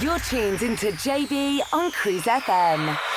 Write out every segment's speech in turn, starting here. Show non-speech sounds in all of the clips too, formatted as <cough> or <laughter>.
You're tuned into JB on Cruise FM.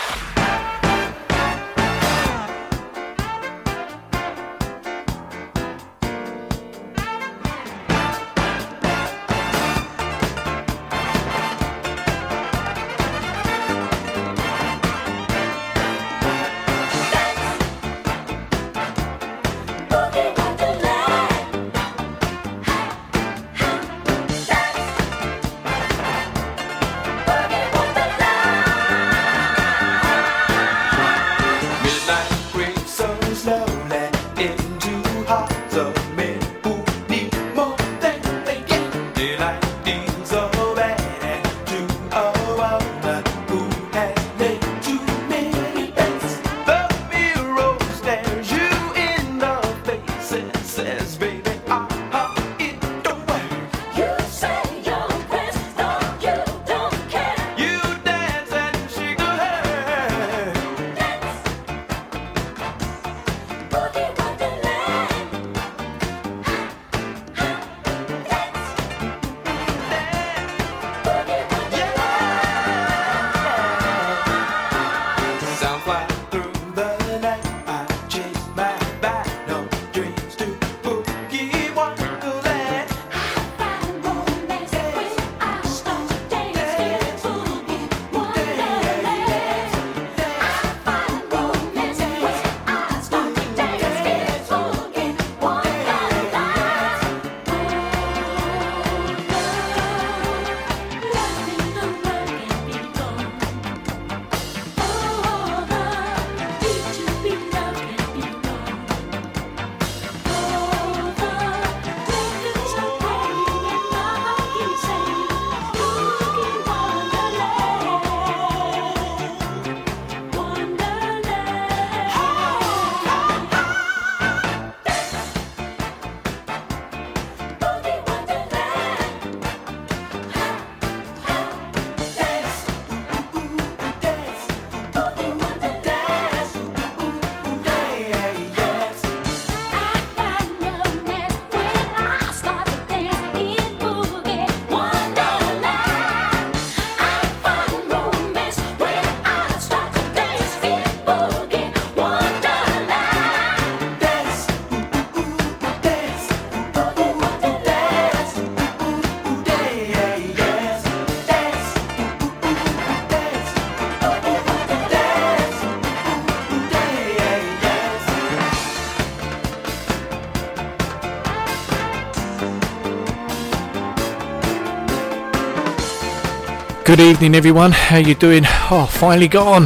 Good evening, everyone. How you doing? Oh, finally on.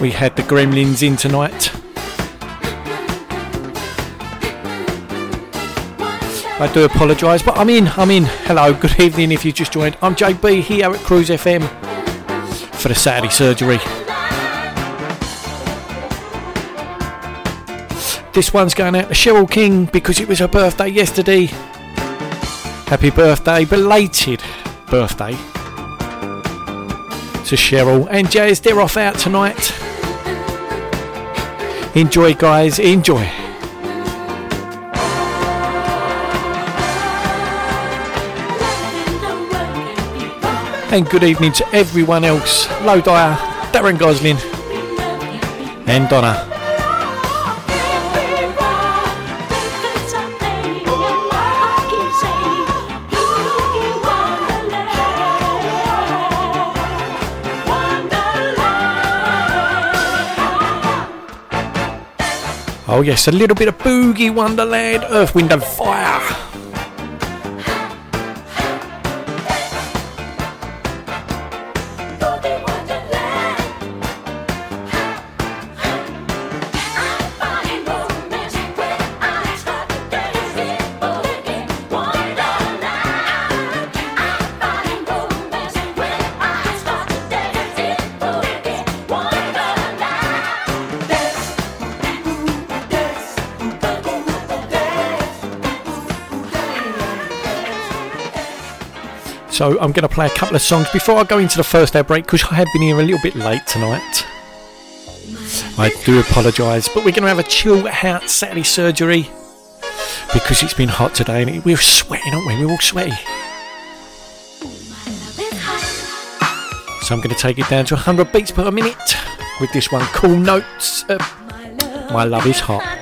We had the Gremlins in tonight. I do apologise, but I'm in. I'm in. Hello. Good evening. If you just joined, I'm JB here at Cruise FM for the Saturday surgery. This one's going out to Cheryl King because it was her birthday yesterday. Happy birthday, belated birthday to Cheryl and Jazz. They're off out tonight. Enjoy, guys, enjoy. And good evening to everyone else. Dyer, Darren Gosling, and Donna. Oh yes, a little bit of boogie wonderland, earth, wind and fire. So I'm going to play a couple of songs before I go into the first air break because I have been here a little bit late tonight. I do apologise, but we're going to have a chill out Saturday surgery because it's been hot today and we're sweating, aren't we? We're all sweaty. So I'm going to take it down to 100 beats per minute with this one, Cool Notes. Uh, my love is hot.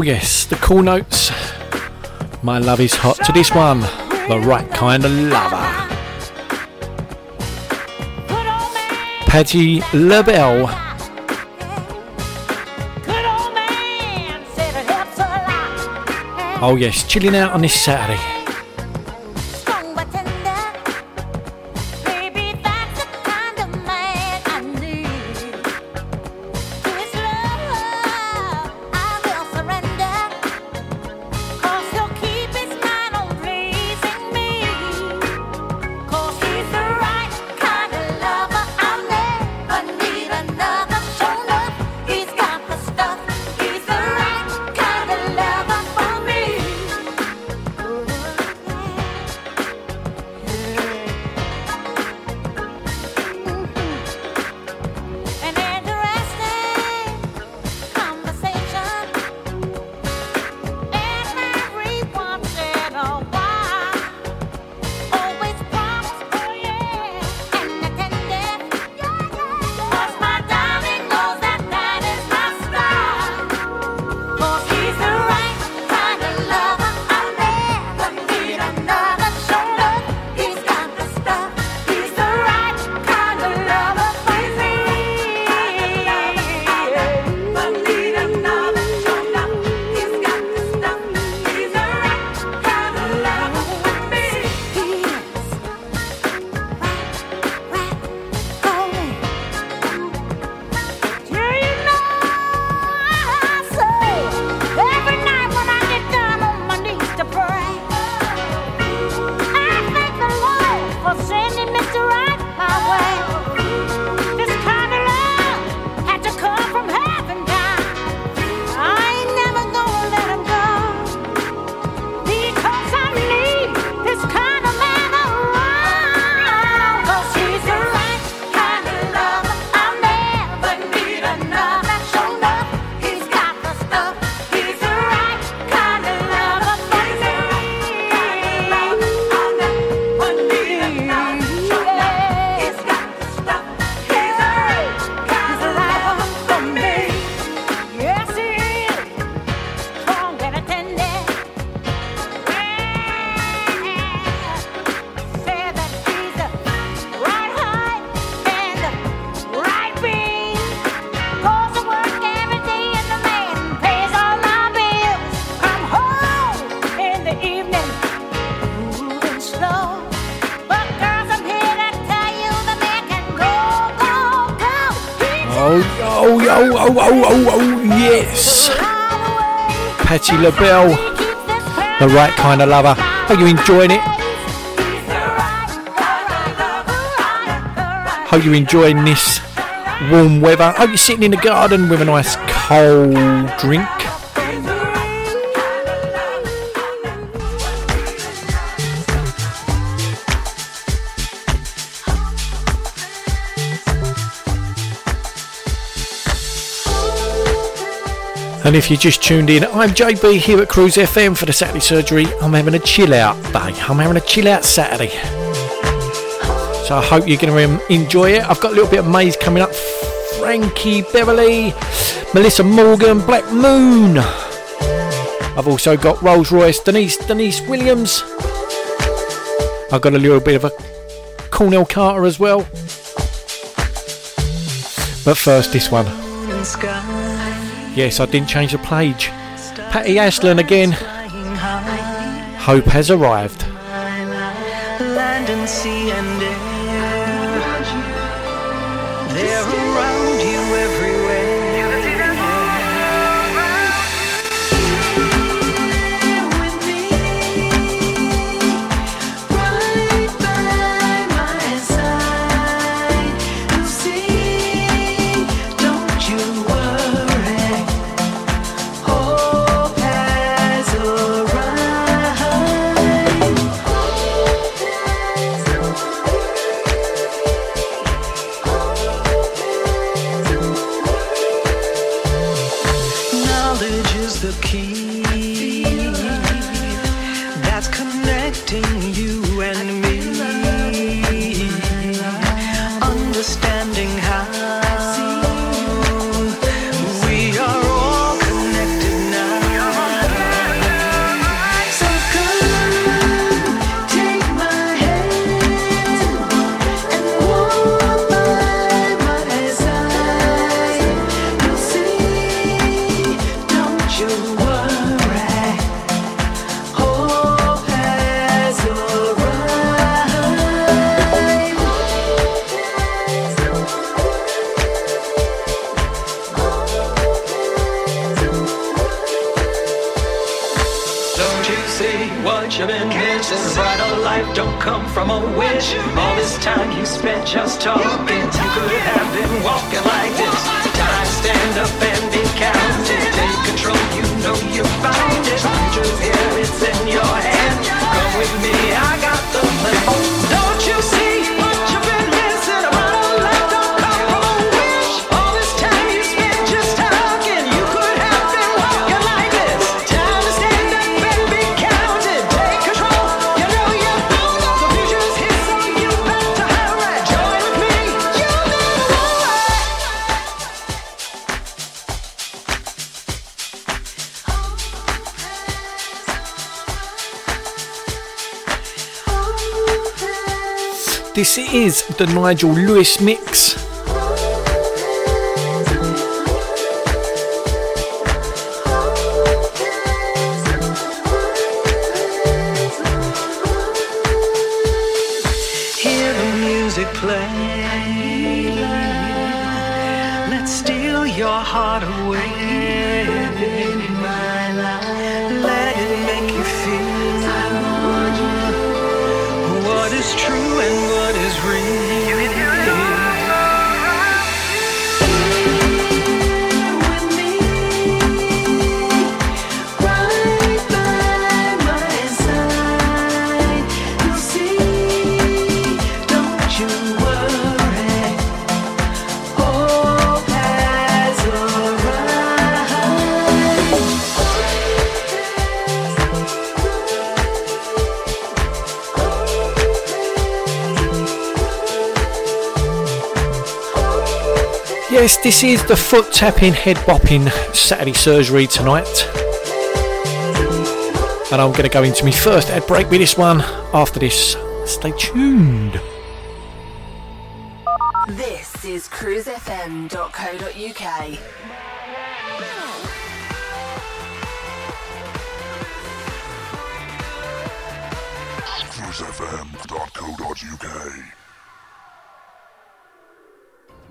Oh, yes, the cool notes. My love is hot to this one. The right kind of lover. Patti LaBelle. Oh, yes, chilling out on this Saturday. LaBelle, the right kind of lover. Are you enjoying it? Hope you're enjoying this warm weather. Hope you're sitting in the garden with a nice cold drink. And if you just tuned in, I'm JB here at Cruise FM for the Saturday Surgery. I'm having a chill out day. I'm having a chill out Saturday. So I hope you're going to um, enjoy it. I've got a little bit of Maze coming up. Frankie Beverly, Melissa Morgan, Black Moon. I've also got Rose Royce, Deniece, Deniece Williams. I've got a little bit of a Cornell Carter as well. But first, this one. Yes, I didn't change the page. Patty Aslan again. Hope has arrived. This is the Nigel Lewis mix. This is the foot tapping, head bopping Saturday surgery tonight. And I'm going to go into my first ad break with this one. After this, stay tuned. This is cruisefm.co.uk.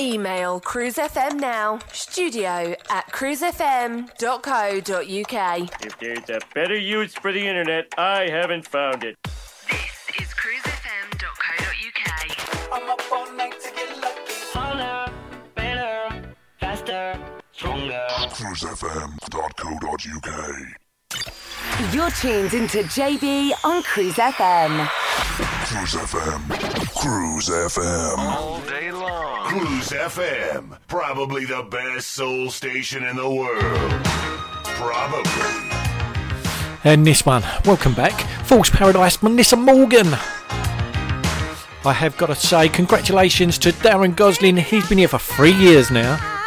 Email cruisefm now, studio at cruisefm.co.uk. If there's a better use for the internet, I haven't found it. This is cruisefm.co.uk. I'm up all night to get lucky. Harder, better, faster, stronger. cruisefm.co.uk. You're tuned into JB on Cruise FM. Cruise FM. Cruise FM. all day long. Cruise FM. Probably the best soul station in the world. Probably. And this one, welcome back, Fool's Paradise, Melissa Morgan. I have got to say, congratulations to Darren Gosling. He's been here for three years now.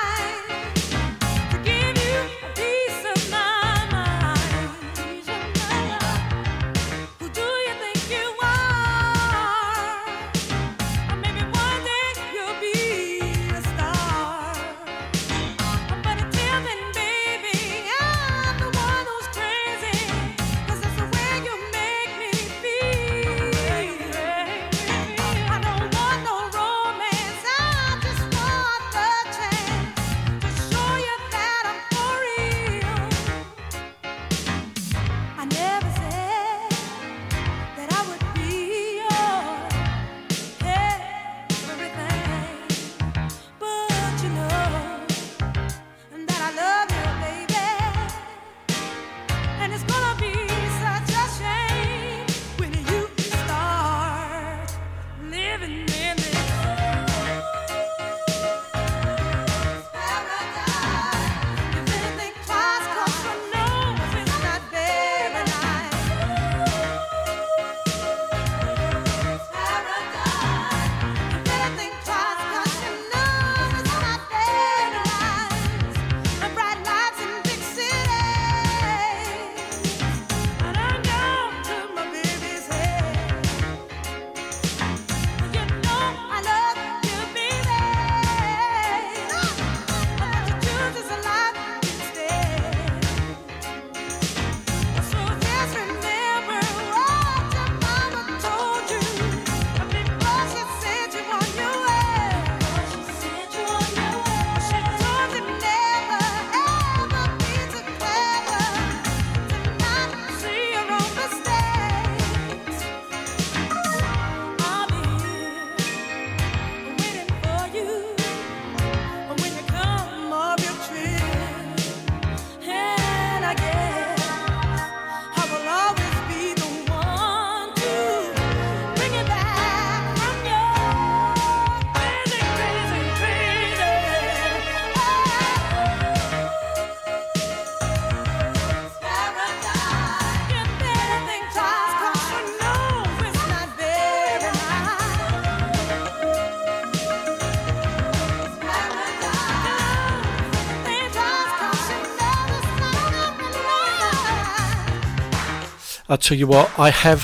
I'll tell you what, I have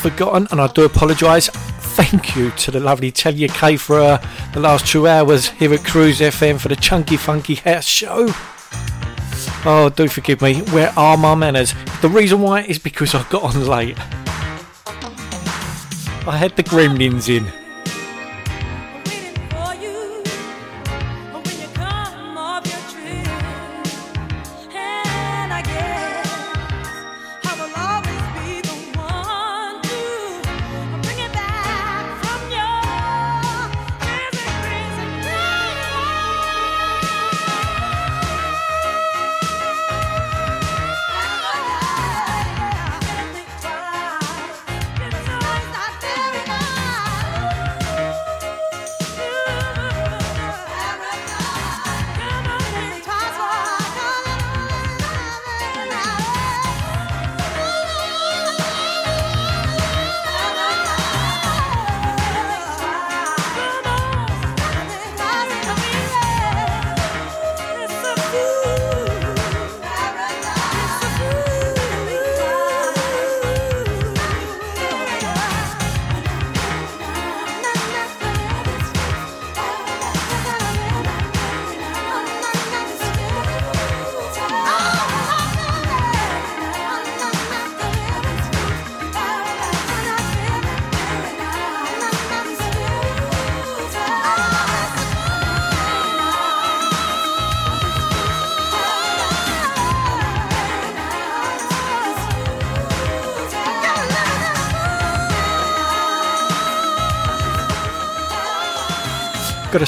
forgotten and I do apologise. Thank you to the lovely Telia K for uh, the last two hours here at Cruise FM for the Chunky Funky House Show. Oh, do forgive me. Where are my manners? The reason why is because I got on late. I had the gremlins in.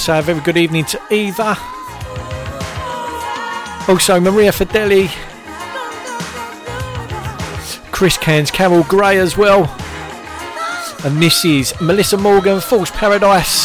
So, a very good evening to Eva. Also, Maria Fideli, Chris Cairns, Carol Gray as well. And this is Melissa Morgan, Fool's Paradise.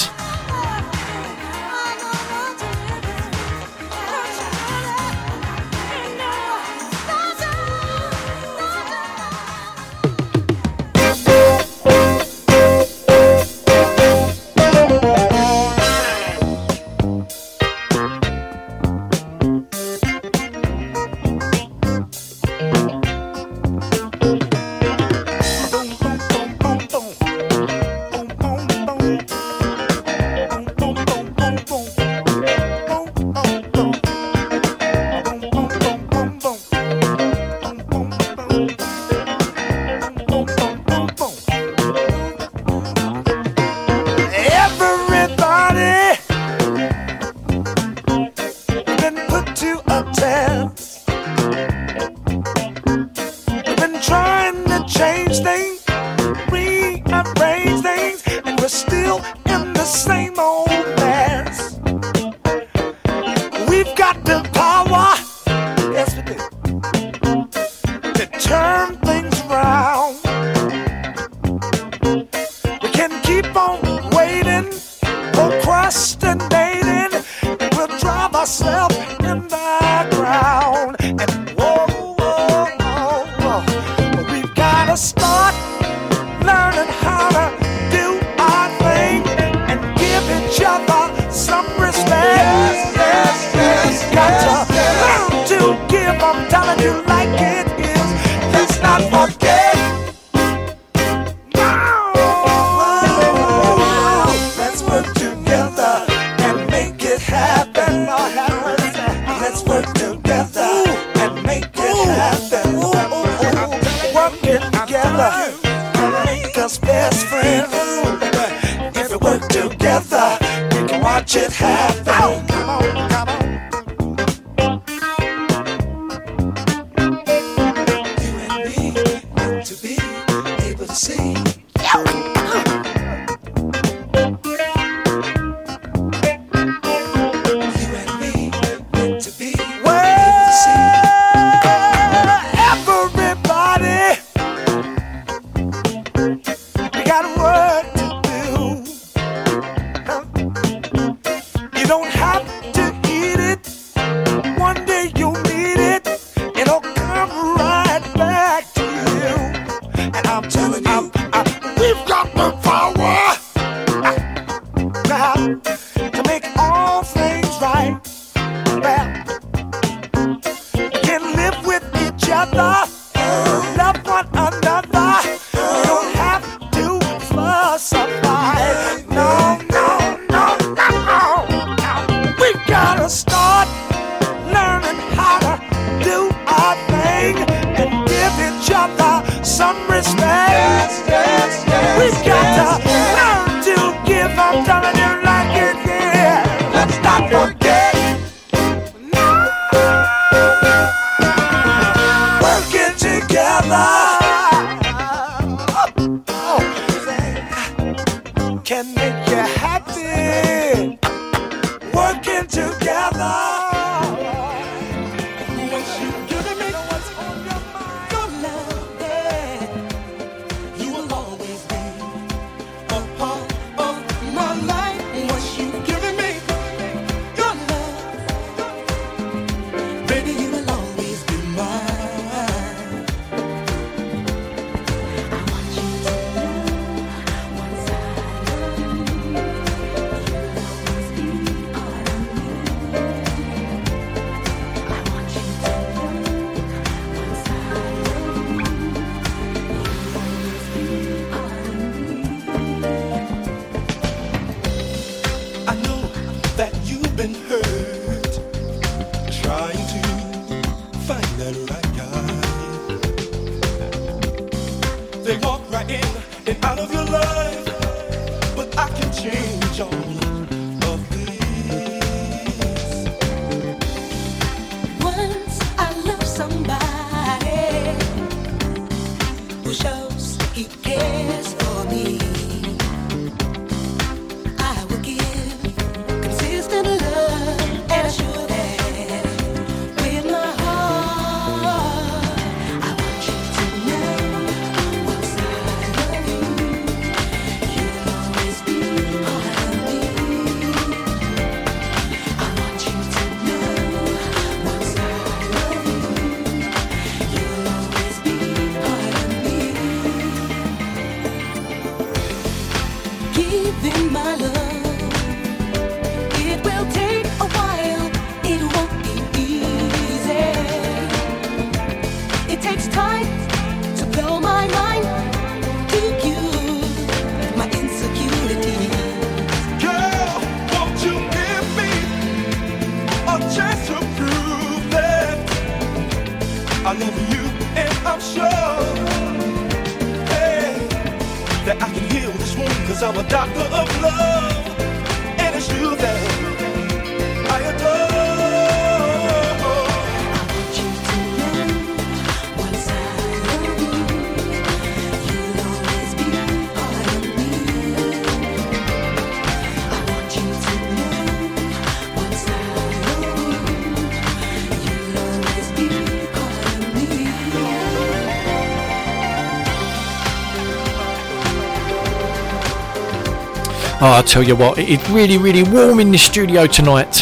Oh, I tell you what, it is really, really warm in the studio tonight.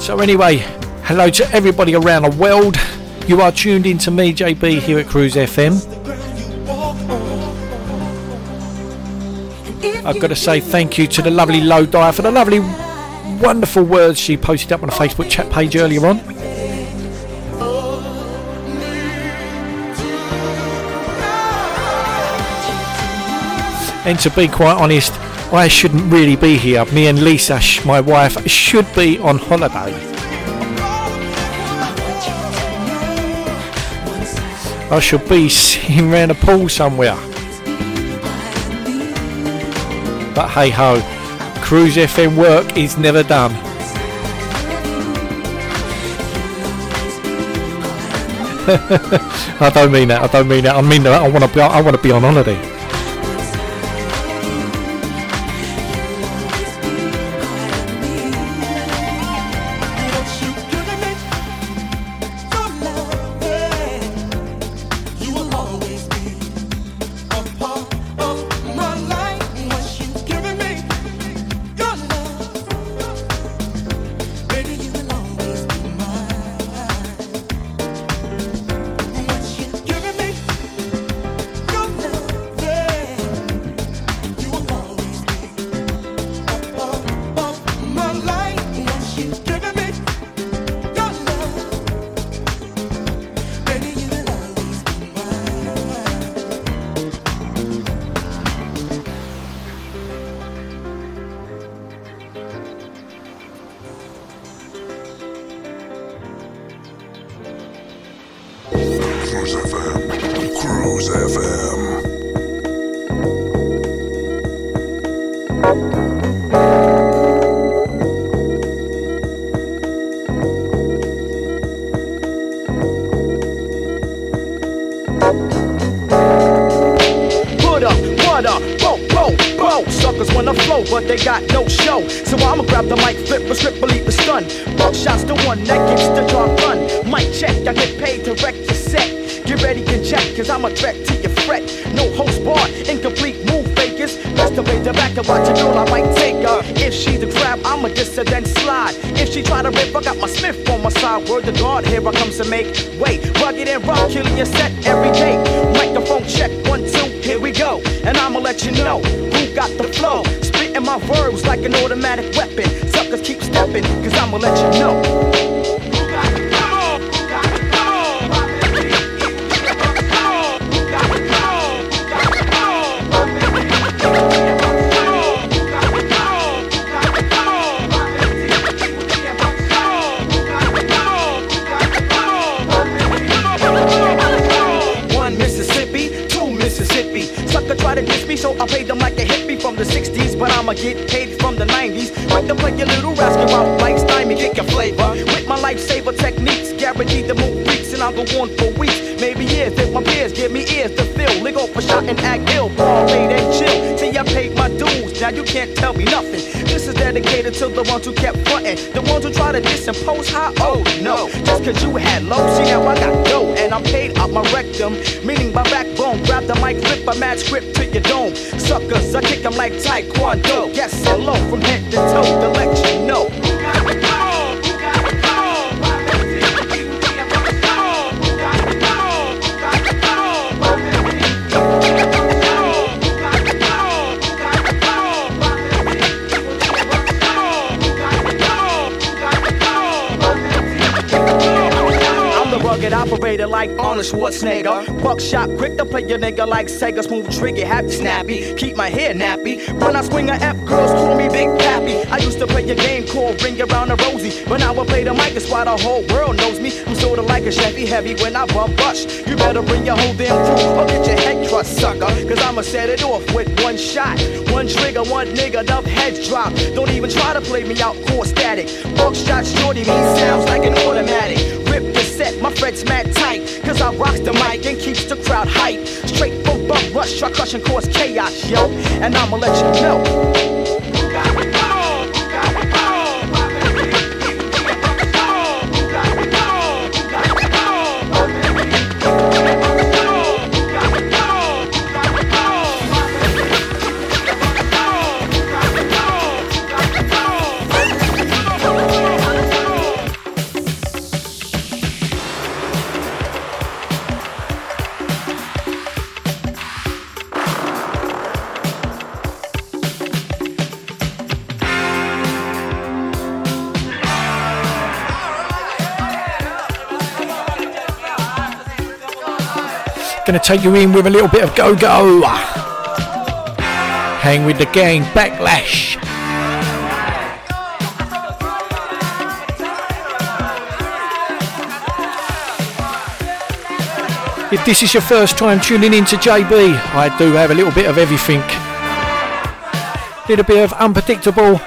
So, anyway, hello to everybody around the world. You are tuned in to me, JB, here at Cruise FM. I've got to say thank you to the lovely Low Dyer for the lovely, wonderful words she posted up on the Facebook chat page earlier on. And to be quite honest, I shouldn't really be here. Me and Lisa, my wife, should be on holiday. I should be sitting around a pool somewhere. But hey ho, Cruise FM work is never done. <laughs> I don't mean that. I don't mean that. I mean that. I want to be. I want to be on holiday. Suckers wanna flow, but they got no show. So I'ma grab the mic, flip a script, believe the stun. Buckshot's the one that gets the job done. Mic check, I get paid to wreck your set. Get ready and check, cause I'm a threat to your fret. No host bar, incomplete move fakers. To raise the back and watch a girl, I might take her. If she's a grab, I'ma diss her, then slide. If she try to rip, I got my Smith on my side. Word to God, here I comes to make way. Rugged and rough, killing your set every day. Microphone check, one, two, here we go. And I'ma let you know who got the flow. Spitting my verbs like an automatic weapon. Suckers keep stepping, cause I'ma let you know. On for weeks, maybe years. If my peers give me ears to fill, they go for shot and act ill, rate and chill. See, I paid my dues, now you can't tell me nothing. This is dedicated to the ones who kept frontin', the ones who try to disimpose high. Oh no, just cause you had low, see now I got dough, and I'm paid out my rectum, meaning my backbone. Grab the mic, flip a mad script to your dome. Suckers, I kick 'em like Taekwondo. Yes, hello from head to toe to let like Arnold Schwarzenegger. Buckshot, quick to play your nigga like Sega. Smooth trigger, happy snappy. Keep my hair nappy. When I swing a F, girls call me Big Pappy. I used to play a game called Ring Around the Rosie. But now I play the mic, it's why the whole world knows me. I'm sorta like a Chevy heavy when I bump rush. You better bring your whole damn crew or get your head crushed, sucker. Cause I'ma set it off with one shot. One trigger, one nigga, enough heads drop. Don't even try to play me out, core static. Buckshot shorty, me sounds like an automatic. Rip the set, my fret's mad tight. Cause I rocks the mic and keeps the crowd hype. Straight from bump rush, try crush and cause chaos, yo. And I'ma let you know. Gonna take you in with a little bit of go go. Hang with the gang, backlash. If this is your first time tuning in to JB, I do have a little bit of everything. A little bit of unpredictable.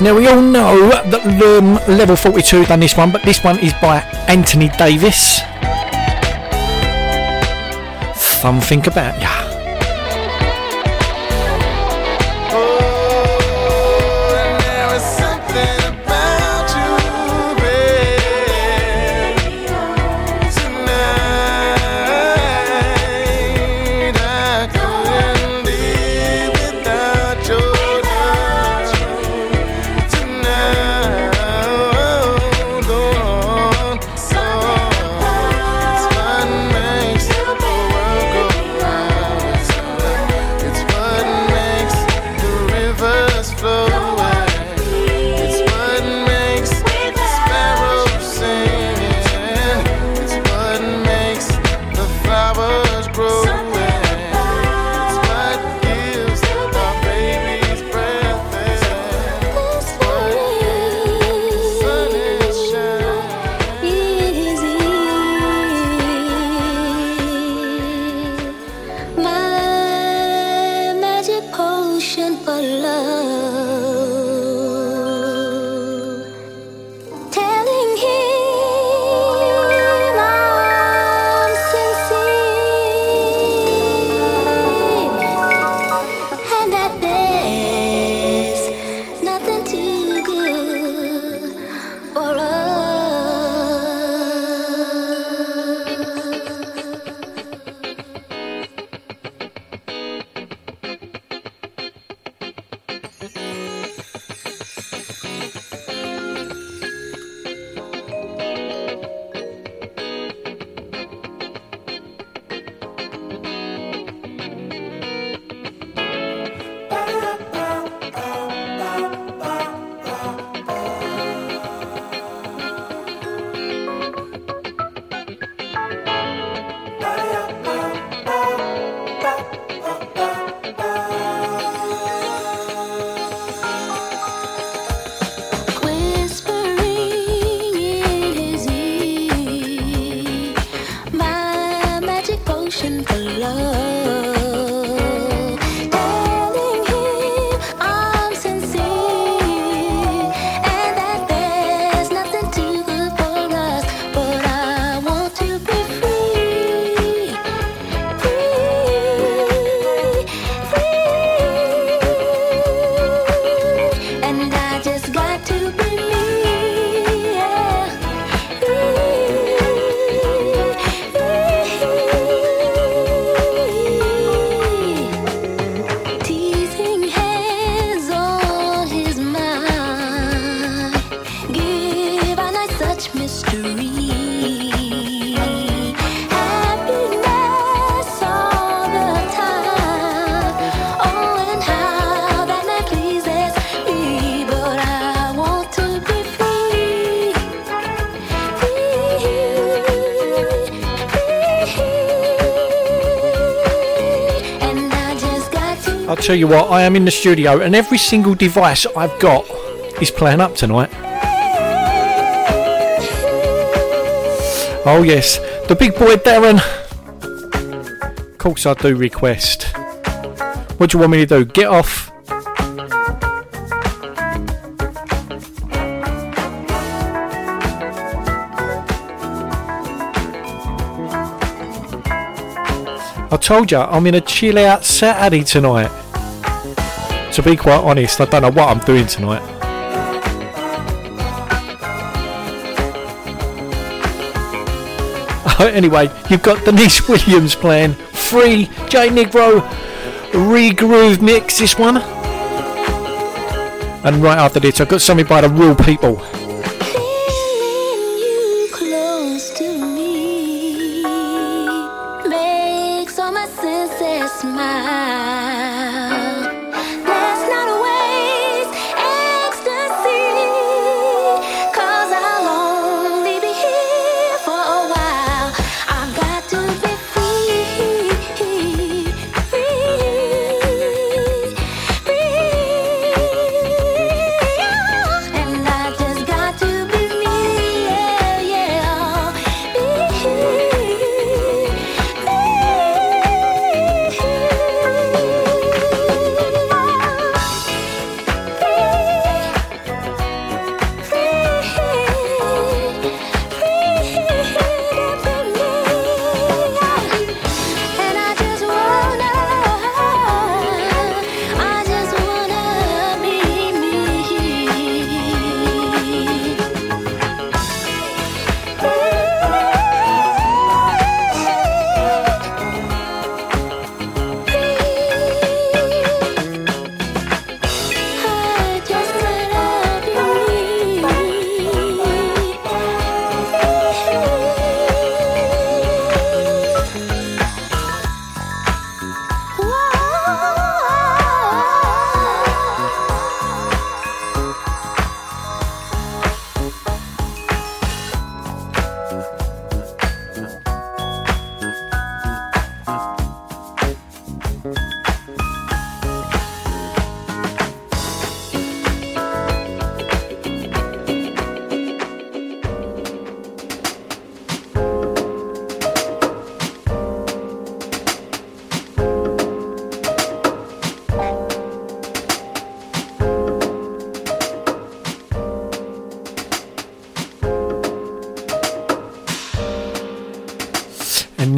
Now we all know that um, Level 42 done this one, but this one is by Anthony Davis. Something about. Tell you what, I am in the studio and every single device I've got is playing up tonight. Oh yes, the big boy Darren. Of course I do request. What do you want me to do? Get off? I told you I'm in a chill out Saturday tonight. To be quite honest, I don't know what I'm doing tonight. <laughs> anyway, you've got Deniece Williams playing free J Negro regroove mix this one. And right after this, I've got something by the Real People.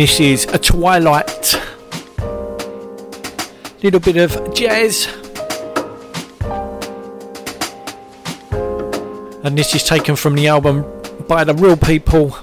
This is a Twilight. Little bit of jazz. And this is taken from the album by the Real People.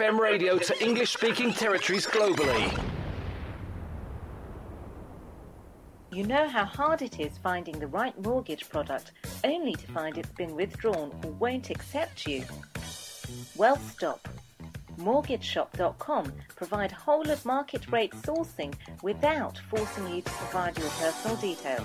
FM radio to English speaking territories globally. You know how hard it is finding the right mortgage product only to find it's been withdrawn or won't accept you? Well, stop. MortgageShop.com provide whole of market rate sourcing without forcing you to provide your personal details.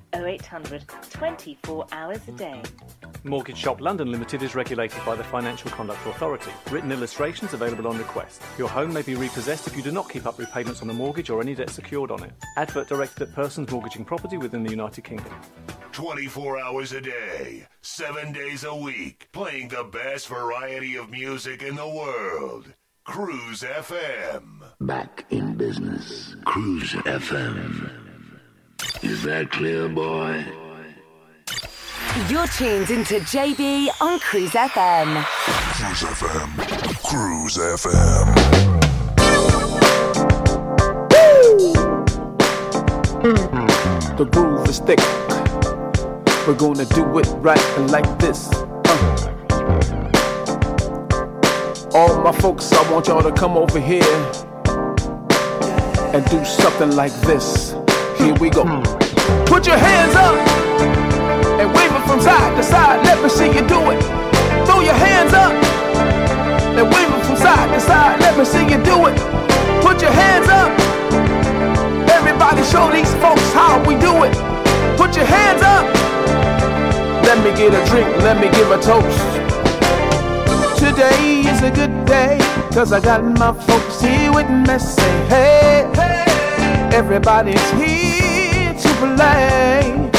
0800 24 hours a day. Mortgage Shop London Limited is regulated by the Financial Conduct Authority. Written illustrations available on request. Your home may be repossessed if you do not keep up repayments on the mortgage or any debt secured on it. Advert directed at persons mortgaging property within the United Kingdom. 24 hours a day, 7 days a week, playing the best variety of music in the world. Cruise FM. Back in business. Cruise FM. Is that clear, boy? You're tuned into JB on Cruise FM. Cruise FM. Cruise FM. The groove is thick. We're gonna do it right and like this. Uh. All my folks, I want y'all to come over here and do something like this. Here we go. Put your hands up and wave it from side to side. Let me see you do it. Throw your hands up and wave it from side to side. Let me see you do it. Put your hands up. Everybody show these folks how we do it. Put your hands up. Let me get a drink. Let me give a toast. Today is a good day. Cause I got my folks here with me. Say, hey, everybody's here to play.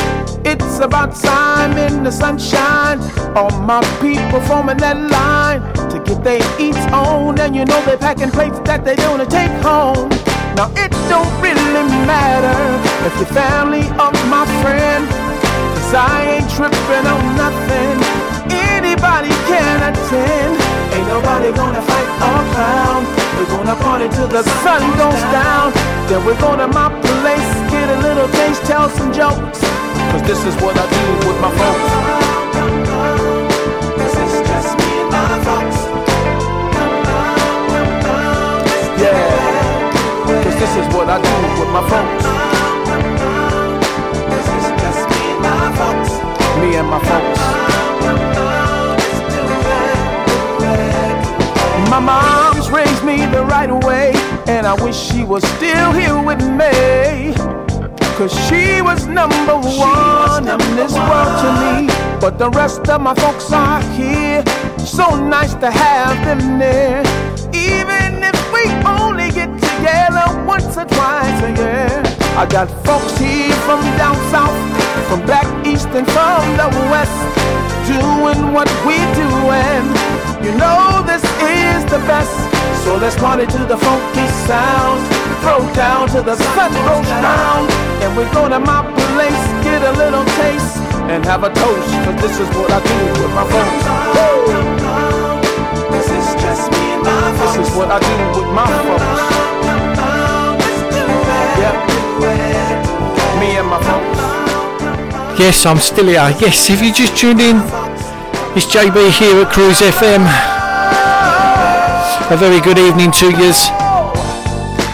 It's about time in the sunshine. All my people forming that line to get their eats on. And you know they're packing plates that they're gonna take home. Now it don't really matter if you're family or my friend. Cause I ain't tripping on nothing. Anybody can attend. Ain't nobody gonna fight or clown. We're gonna party till the sun goes down. Then we're gonna my place, get a little taste, tell some jokes. Cause this is what I do with my folks. This is just me and my folks. Yeah. Cause this is what I do with my folks. This is just me and my folks. Me and my folks. My mom's raised me the right way, and I wish she was still here with me. Cause she was number one in this world to me. But the rest of my folks are here. So nice to have them there. Even if we only get together once or twice a year. I got folks here from down south, from back east and from the west, doing what we do. And you know this is the best. So let's party to the funky sounds. Throw down to the sun goes down. And we're gonna my place, get a little taste, and have a toast. Cause this is what I do with my folks. This is just me and my folks. This is what I do with my folks. Yep. Me and my folks. Yes, I'm still here. Yes, if you just tuned in, it's JB here at Cruise FM. A very good evening to yous.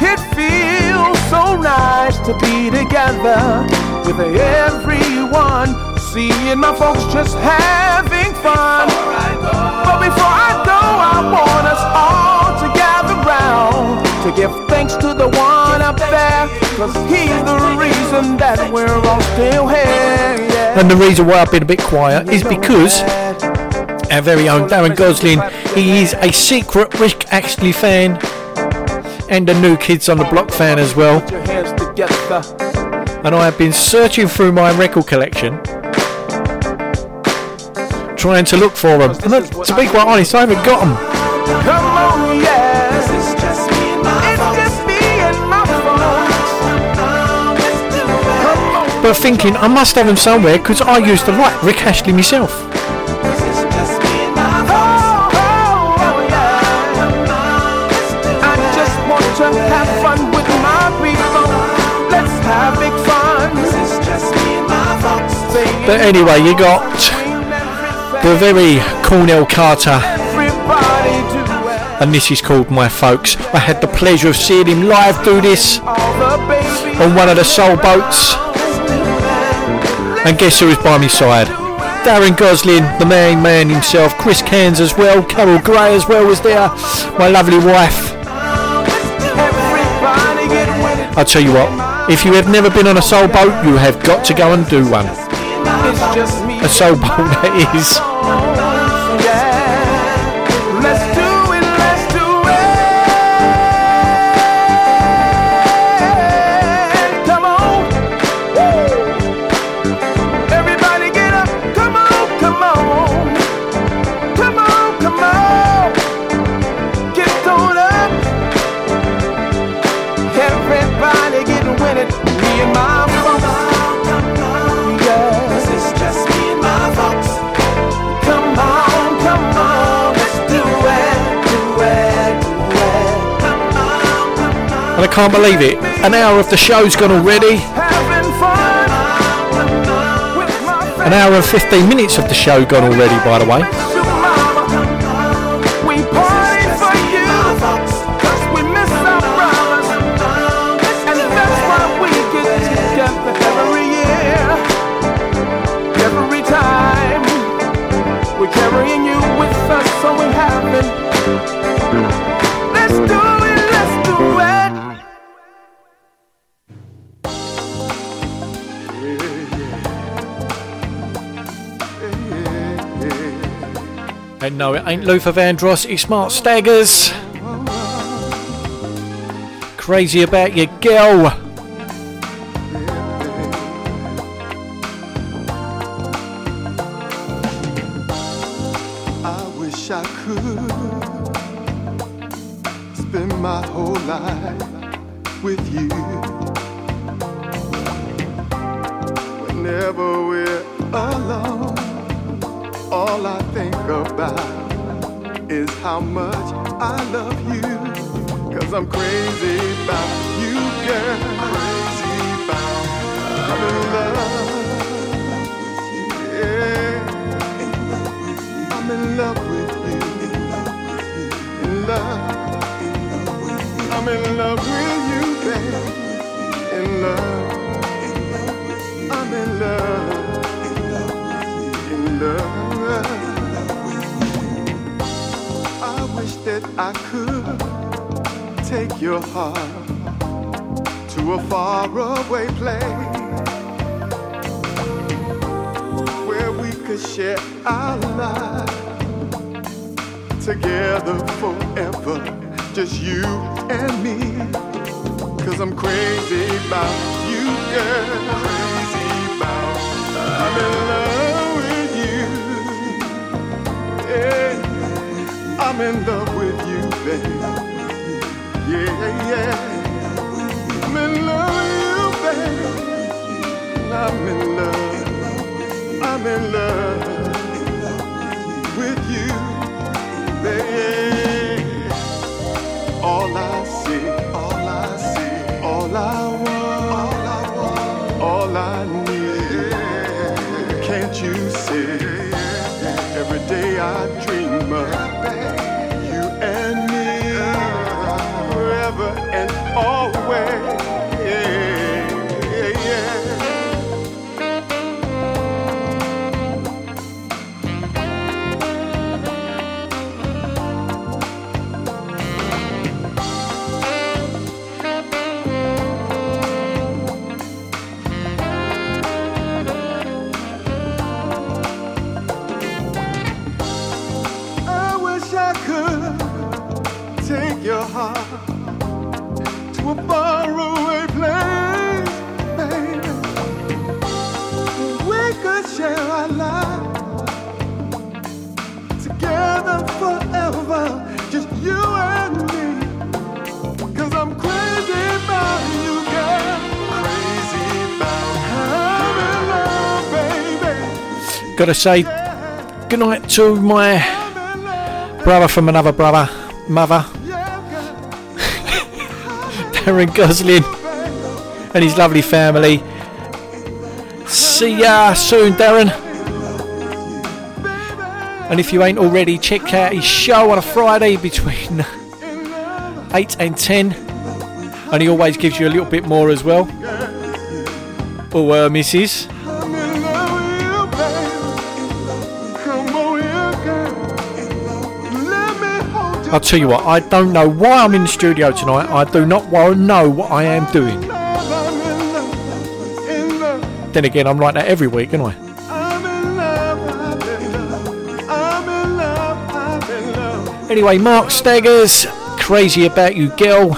It feels so nice to be together with everyone, seeing my folks just having fun. But before I go, I want us all to gather round to give thanks to the one up there, cause he's the reason that we're all still here. Yeah. And the reason why I've been a bit quiet is because our very own Darren Gosling, he is a secret Rick Astley fan and a New Kids on the Block fan as well. Put your hands together. And I have been searching through my record collection trying to look for them. And to be quite honest, I haven't got them. Come on, yeah. It's just me and my folks. But thinking I must have them somewhere because I used to like Rick Astley myself. But anyway, you got the very Cornell Carter, and this is called My Folks. I had the pleasure of seeing him live do this on one of the soul boats. And guess who was by my side? Darren Gosling, the main man himself, Chris Cairns as well, Carol Gray as well was there, my lovely wife. I'll tell you what, if you have never been on a soul boat, you have got to go and do one. It's just me. A soul boat that is. Can't believe it. An hour of the show's gone already. An hour and 15 minutes of the show gone already, by the way. carrying you with us, so we have it. And no, it ain't Luther Vandross, it's Mark Staggers. Crazy about your girl. Gotta say, good night to my brother from another brother, mother, <laughs> Darren Gosling, and his lovely family. See ya soon, Darren. And if you ain't already, check out his show on a Friday between <laughs> 8 and 10. And he always gives you a little bit more as well. Oh, uh. I'll tell you what, I don't know why I'm in the studio tonight. I do not know what I am doing. Then again, I'm like that every week, aren't I? Anyway, Mark Staggers, Crazy About You Girl.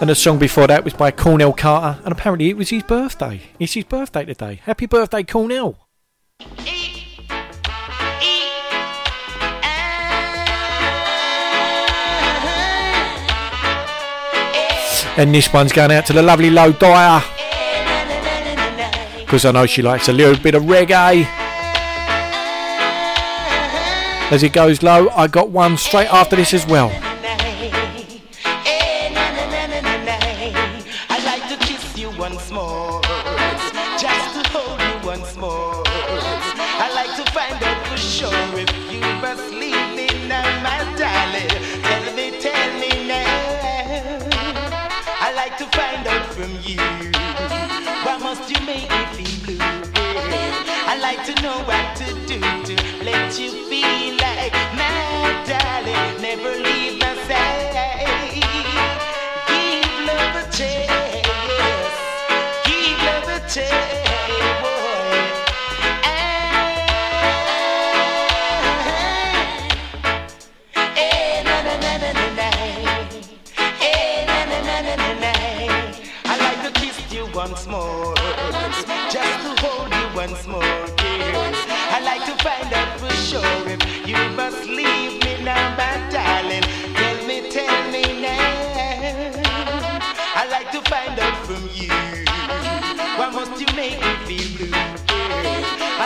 And the song before that was by Cornell Carter, and apparently it was his birthday. It's his birthday today. Happy birthday, Cornell. And this one's going out to the lovely Low Dyer. Because I know she likes a little bit of reggae. As it goes low, I got one straight after this as well.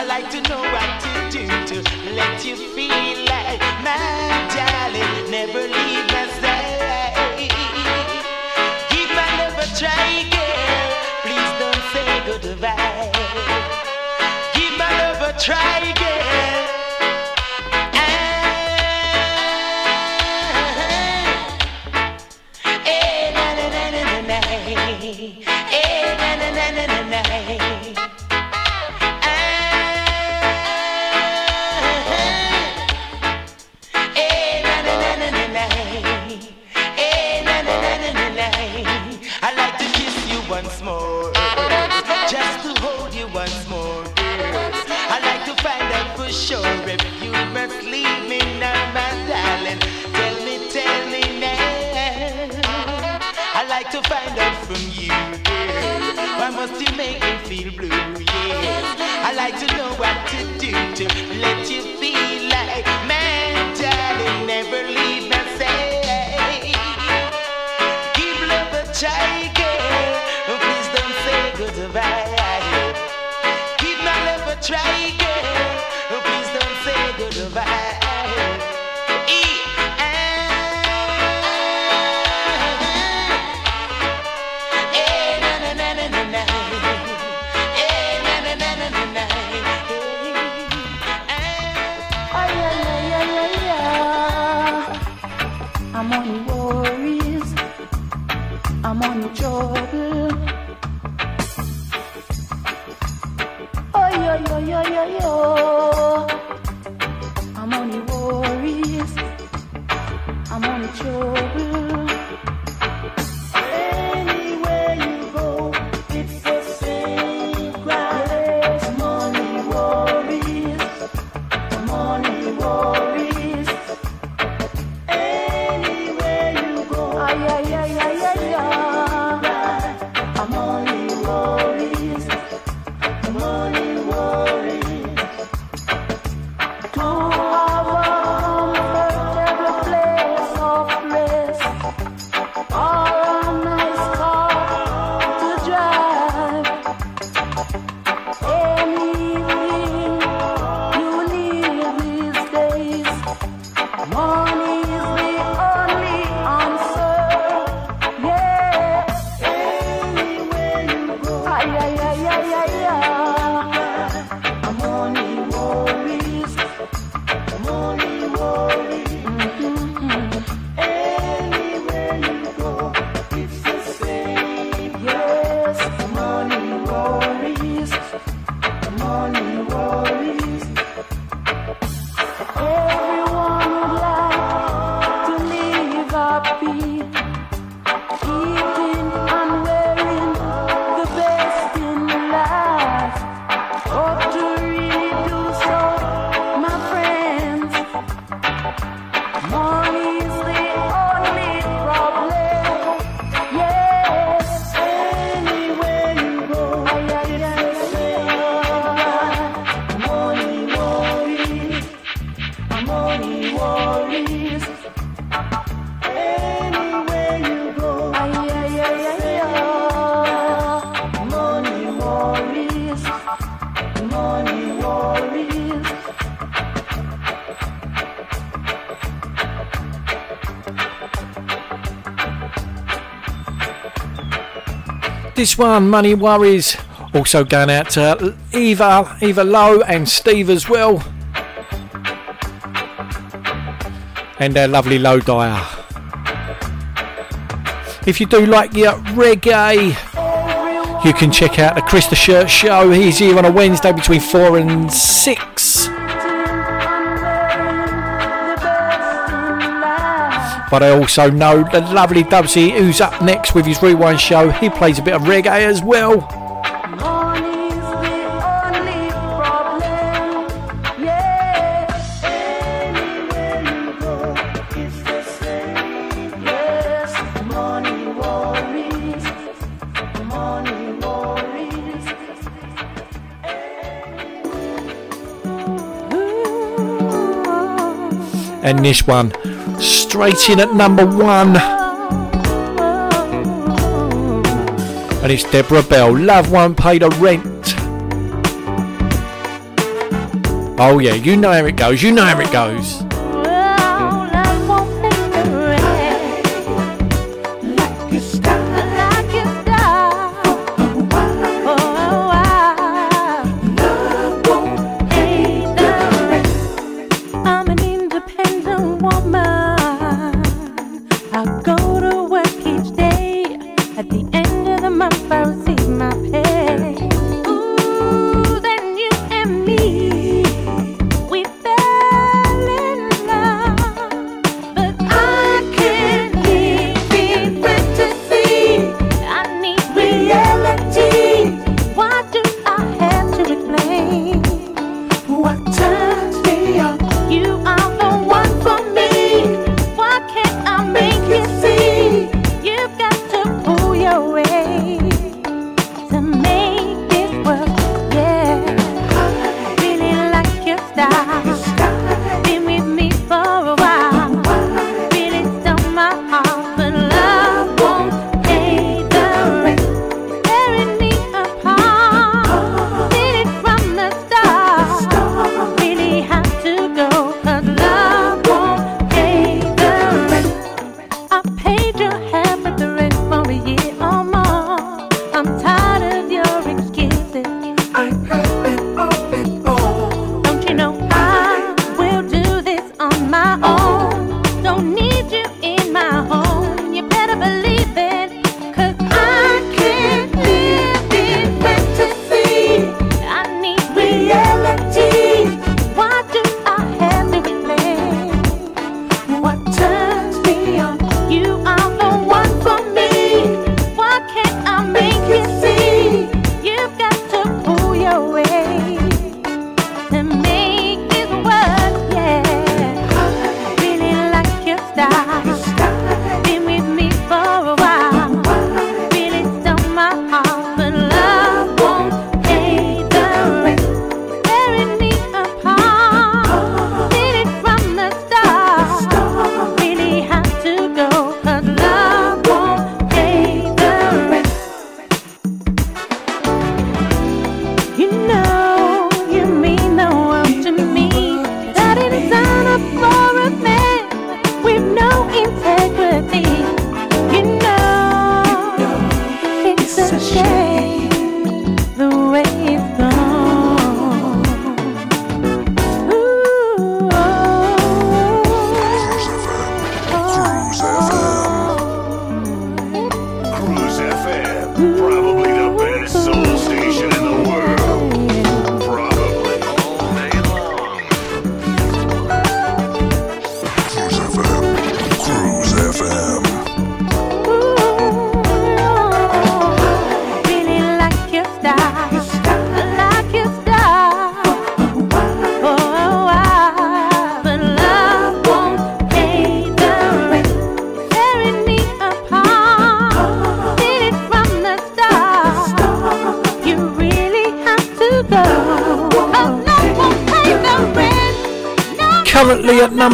like to know what to do to let you feel like my darling. Never leave my side. Give my love a try, girl. Please don't say goodbye. Give my love a try. child. This one, Money Worries. Also going out to Eva, Eva Lowe, and Steve as well. And our lovely Low Dyer. If you do like your reggae, you can check out the Chris the Shirt show. He's here on a Wednesday between 4 and 6. But I also know the lovely Dubsy, who's up next with his rewind show, he plays a bit of reggae as well. and this one straight in at number one. And it's Deborah Bell. Love won't pay the rent. Oh, yeah, you know how it goes. You know how it goes.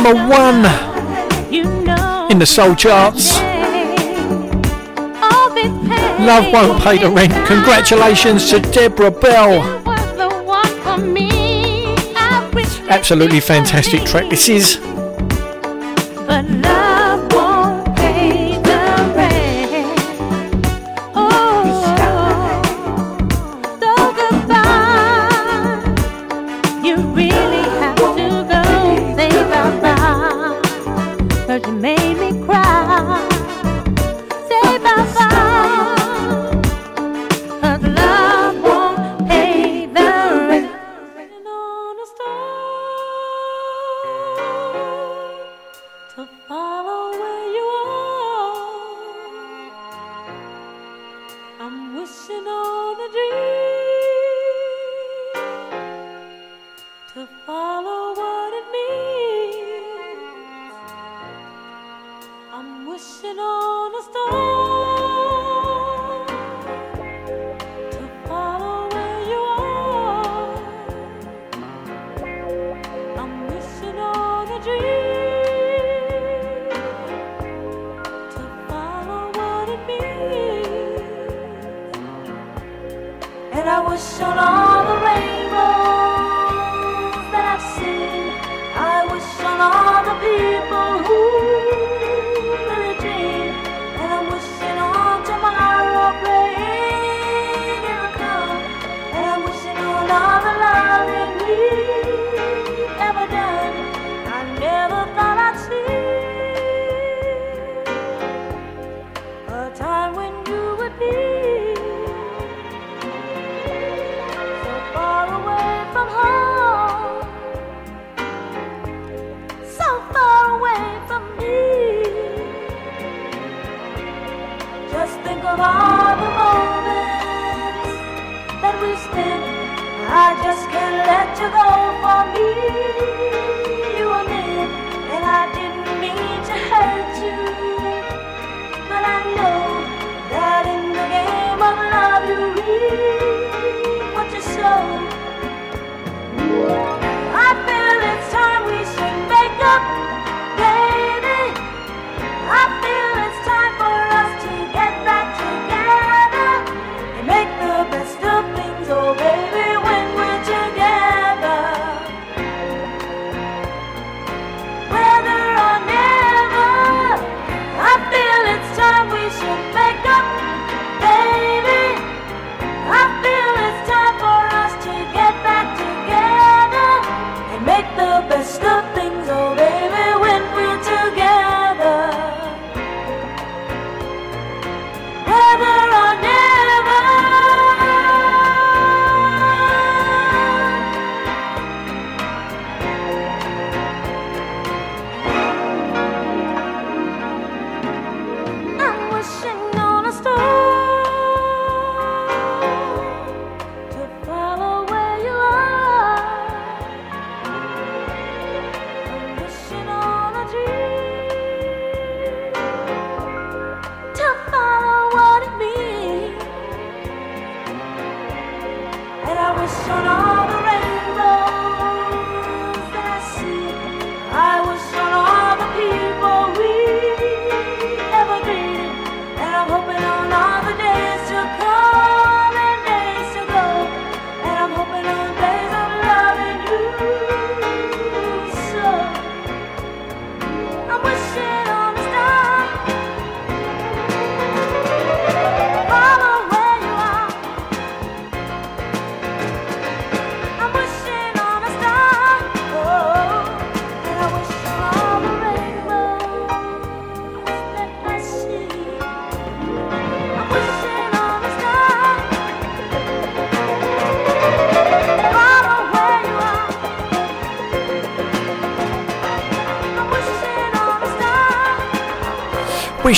number one in the soul charts. Love won't pay the rent. Congratulations to Deborah Bell. Absolutely fantastic track this is.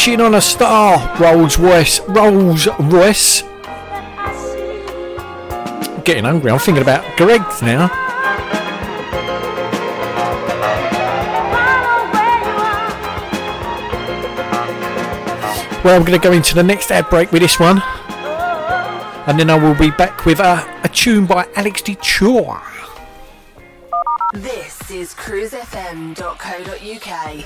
Wishing on a star, Rose Royce. Rose Royce. Getting hungry. I'm thinking about Greggs now. Well, I'm going to go into the next ad break with this one. And then I will be back with a, a tune by Alex D. Chua. This is cruisefm.co.uk.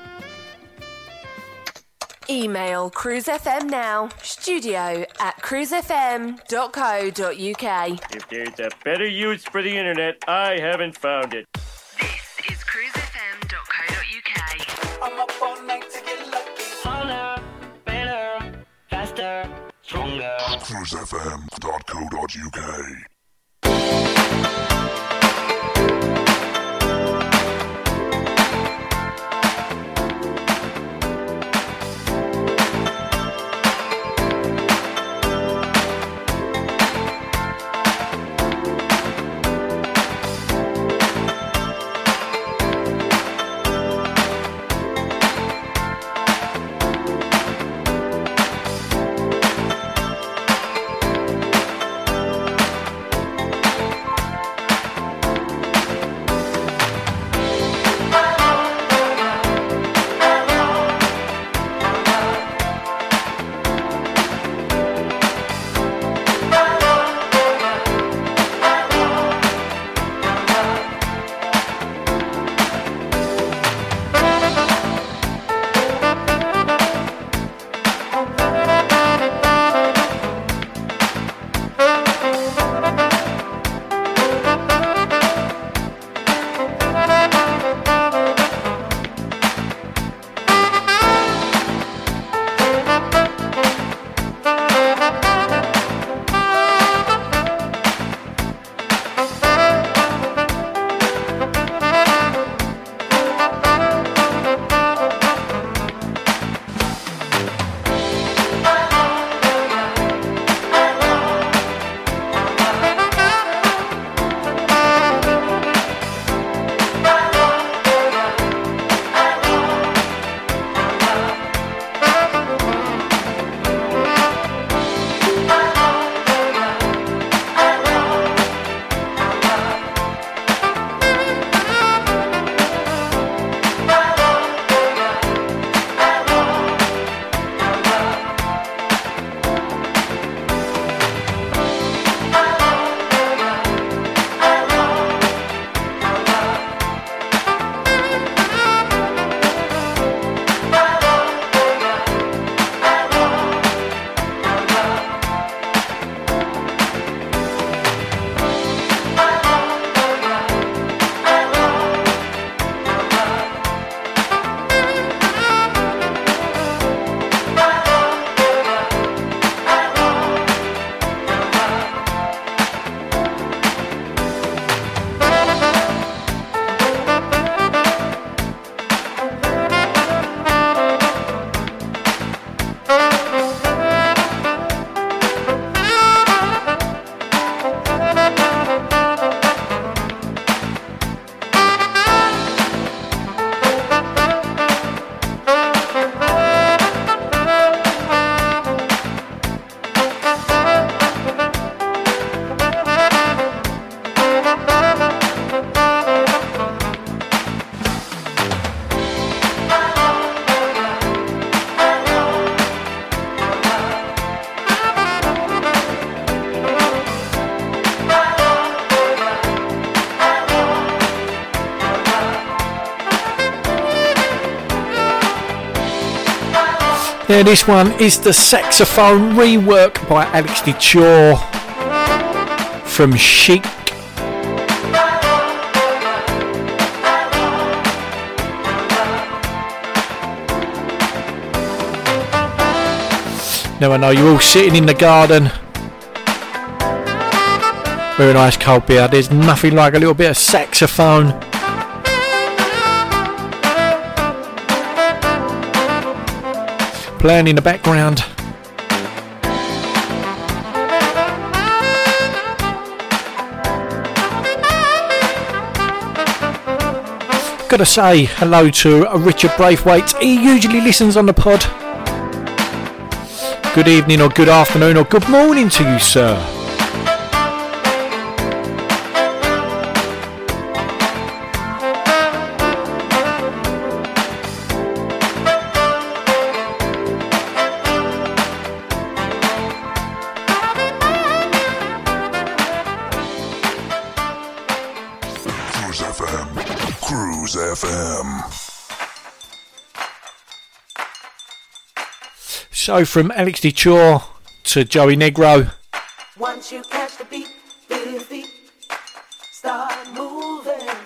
Email cruisefm now, studio at cruisefm.co.uk. If there's a better use for the internet, I haven't found it. This is cruisefm.co.uk. I'm up all night to get lucky. Harder, better, faster, stronger. cruisefm.co.uk. Now, this one is the saxophone rework by Alex DeChaw from Chic. Now, I know you're all sitting in the garden with a nice cold beer. There's nothing like a little bit of saxophone. Playing in the background. Gotta say hello to Richard Braithwaite. He usually listens on the pod. Good evening, or good afternoon, or good morning to you, sir. So from Alex DeChaw to Joey Negro. Once you catch the beat, start moving.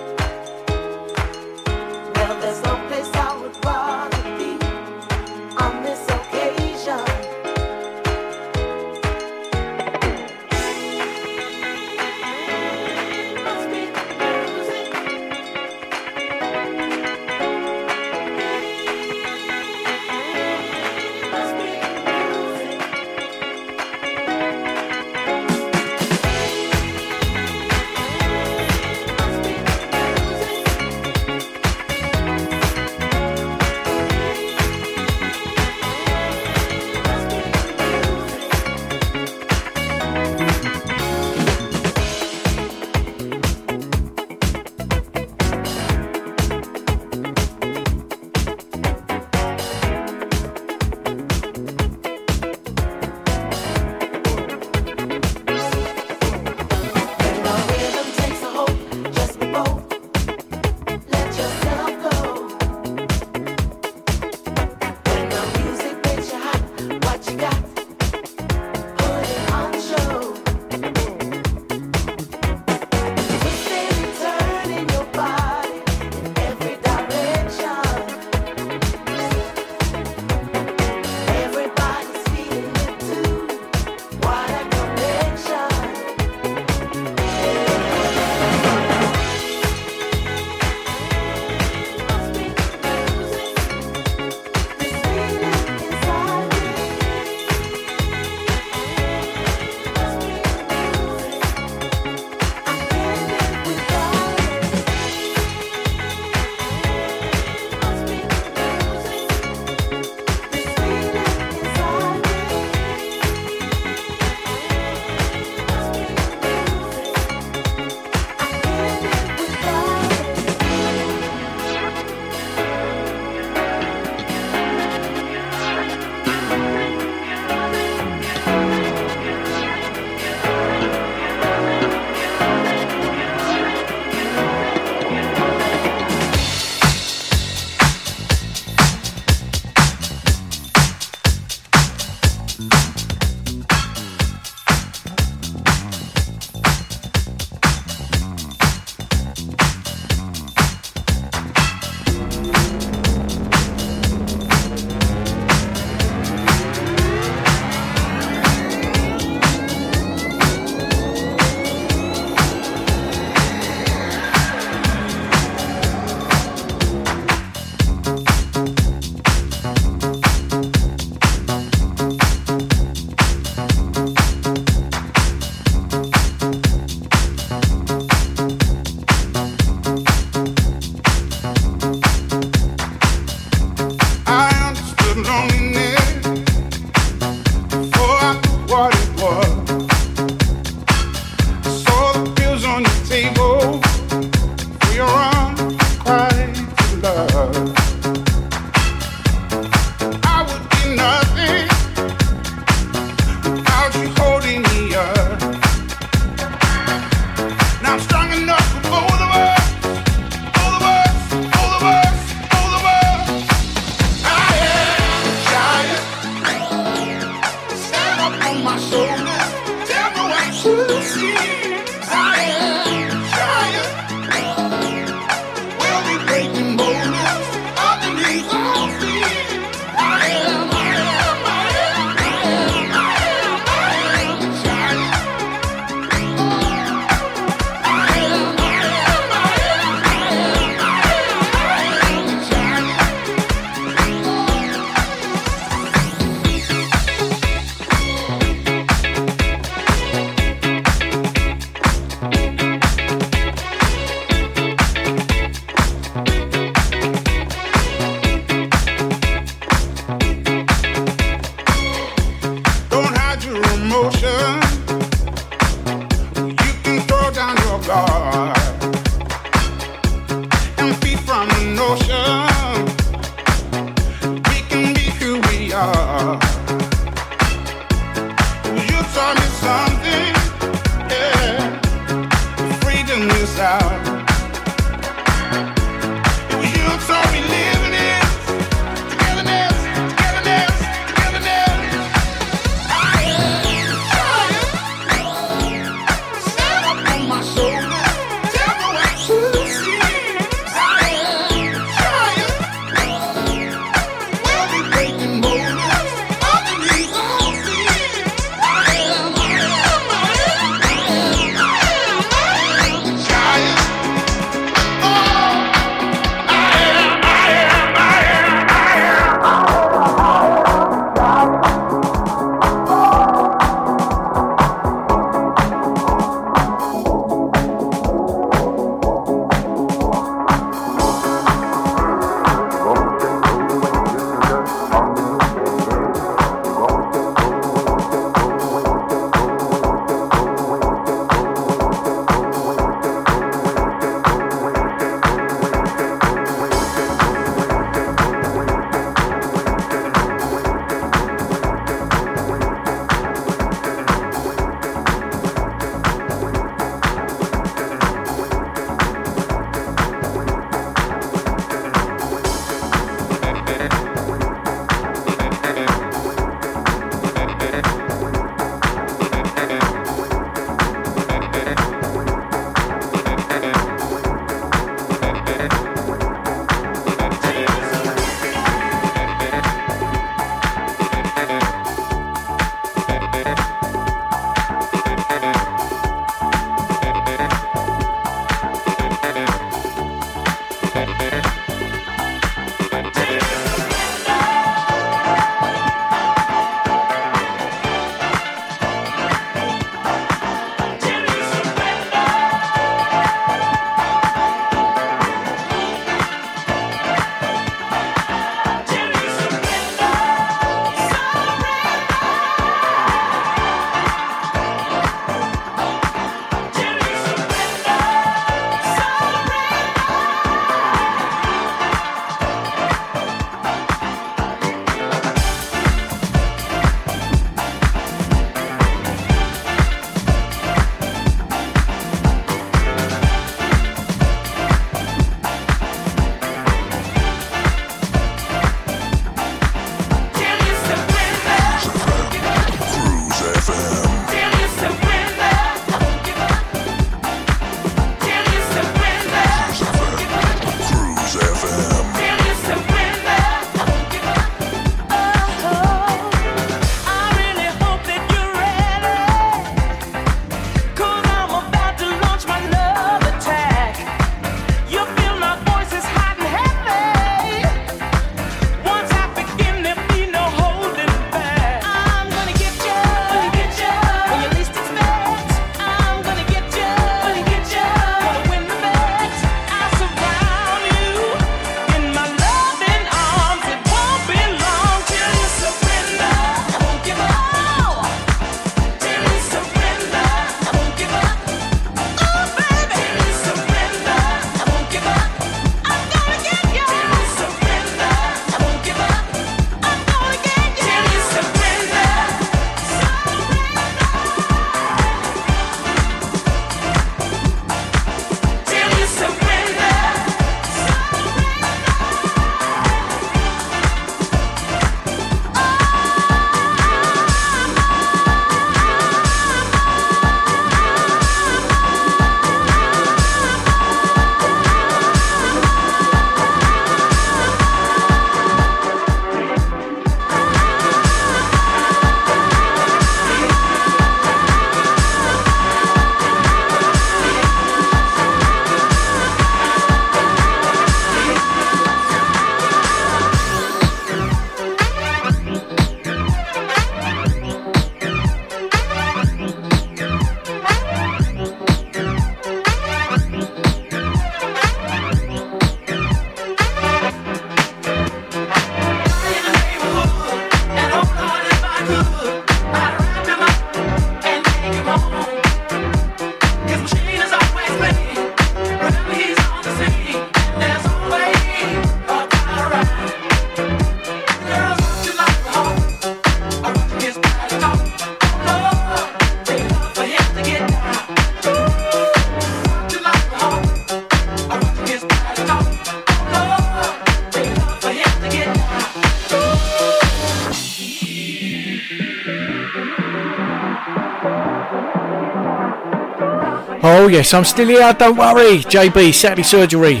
Yes, I'm still here. Don't worry, JB Saturday Surgery.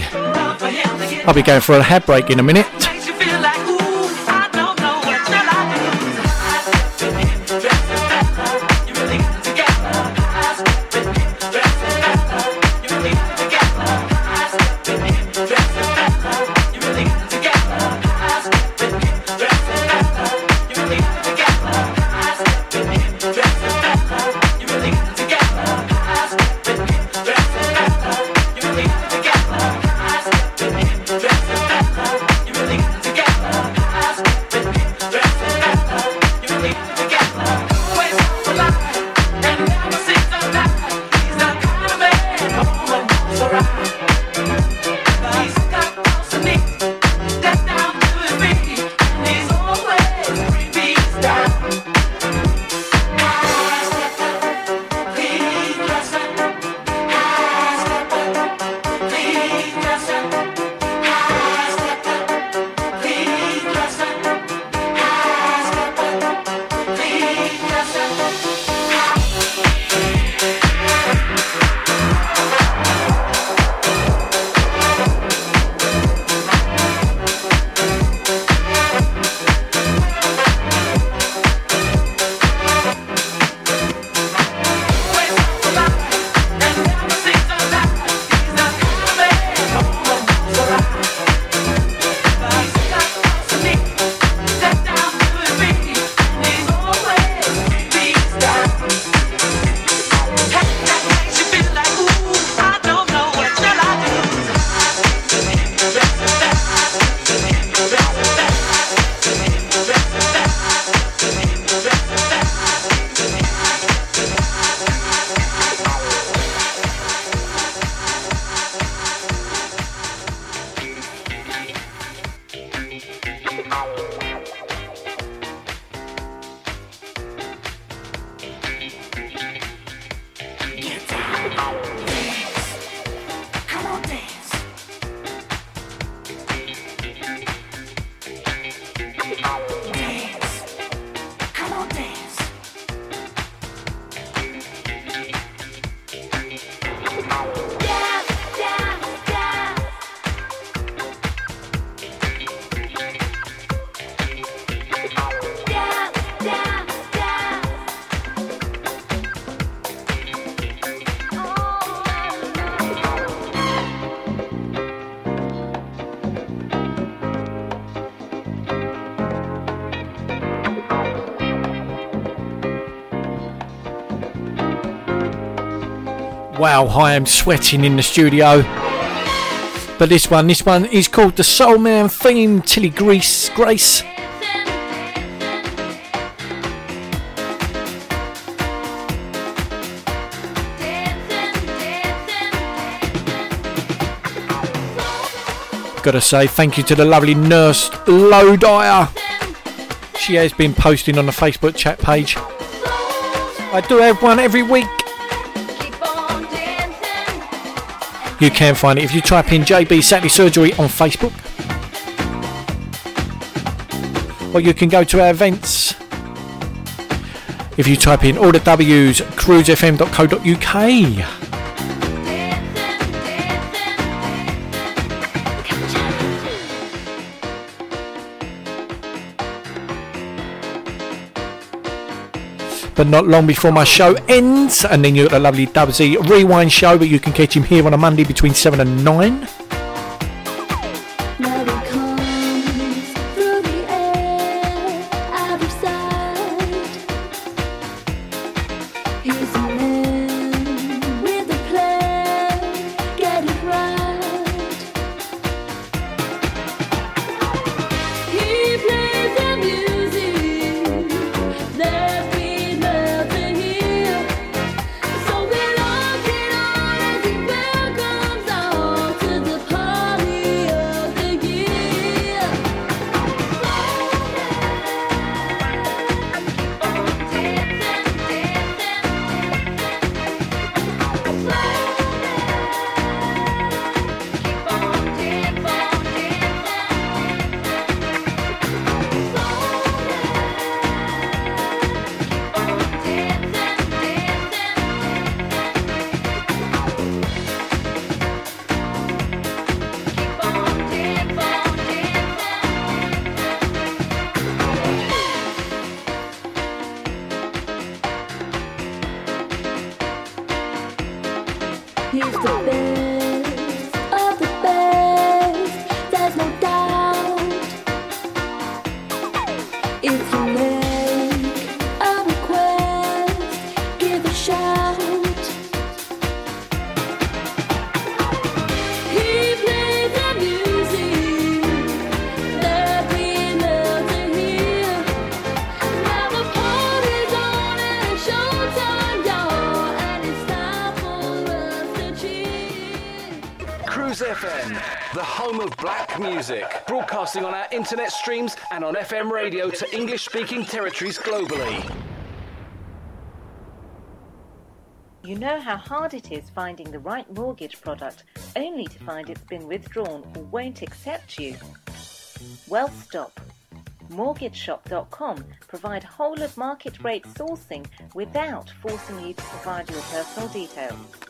I'll be going for a head break in a minute. Wow, I am sweating in the studio. But this one, this one is called the Soul Man theme, Tilly Grease Grace. Gotta say thank you to the lovely nurse Dyer. She has been posting on the Facebook chat page. I do have one every week. You can find it if you type in JB Saturday Surgery on Facebook. Or you can go to our events. If you type in all the W's, cruisefm.co.uk. But not long before my show ends, and then you've got the lovely Dubsy Rewind show, but you can catch him here on a Monday between 7 and 9. Broadcasting on our internet streams and on FM radio to English speaking territories globally. You know how hard it is finding the right mortgage product only to find it's been withdrawn or won't accept you? Well, stop. MortgageShop.com provide whole of market rate sourcing without forcing you to provide your personal details.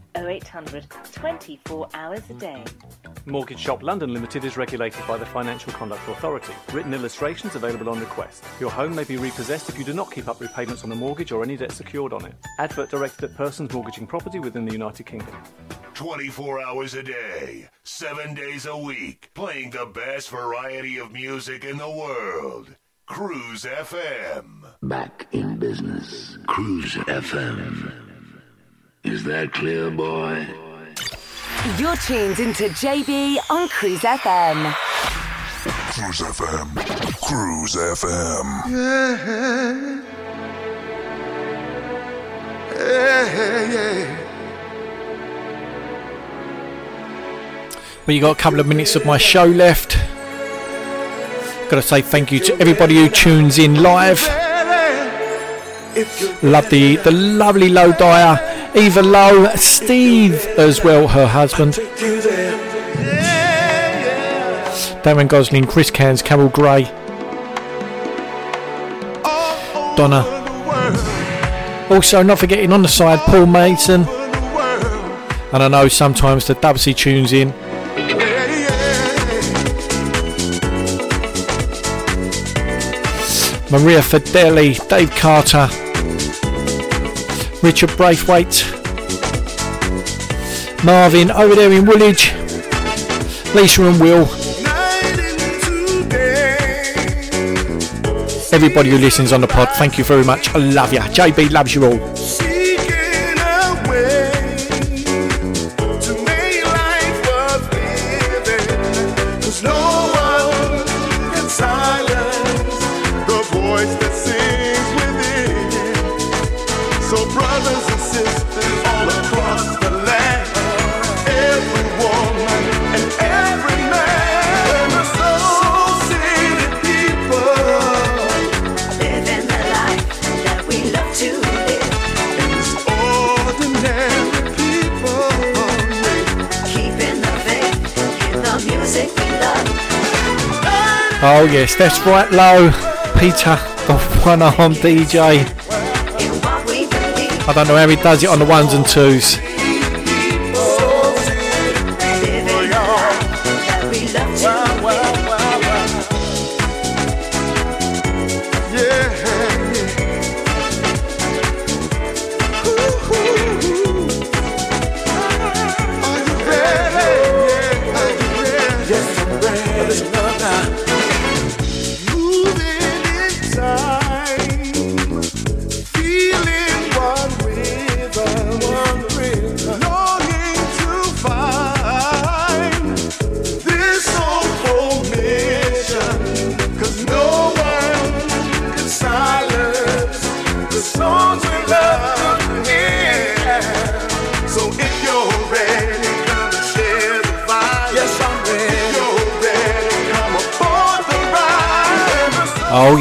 0800 24 hours a day. Mortgage Shop London Limited is regulated by the Financial Conduct Authority. Written illustrations available on request. Your home may be repossessed if you do not keep up repayments on the mortgage or any debt secured on it. Advert directed at persons mortgaging property within the United Kingdom. 24 hours a day, 7 days a week, playing the best variety of music in the world. Cruise FM. Back in business. Cruise FM. Is that clear, boy? You're tuned into JB on Cruise FM. Cruise FM. Cruise FM. Yeah. Yeah, yeah. Well, you got a couple of minutes of my show left. Got to say thank you to everybody who tunes in live. Love the the lovely Low Dyer, Eva Low, Steve as well, her husband. Darren Gosling, Chris Cairns, Carol Gray, Donna. Also, not forgetting on the side, Paul Mason. And I know sometimes the Dubsy tunes in. Maria Fideli, Dave Carter, Richard Braithwaite, Marvin over there in Woolwich, Lisa and Will. Everybody who listens on the pod, thank you very much. I love you. JB loves you all. Oh yes, that's right, low. Peter, the one arm DJ. I don't know how he does it on the ones and twos.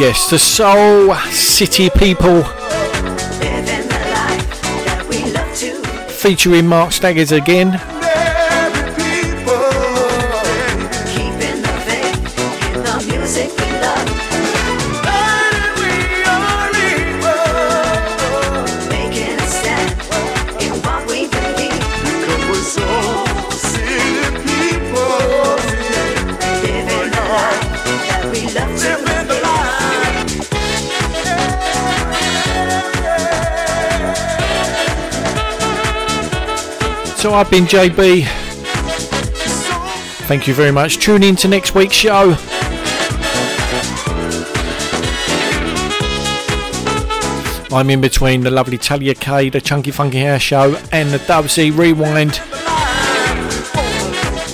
Yes, the Soul City People. Featuring Mark Staggers again. I've been JB. Thank you very much. Tune in to next week's show. I'm in between the lovely Talia K, the Chunky Funky Hair Show, and the Dubsy Rewind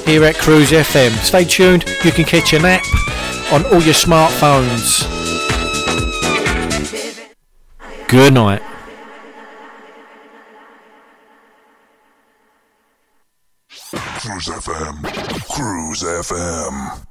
here at Cruise FM. Stay tuned, you can catch an app on all your smartphones. Good night. Cruise FM. Cruise FM.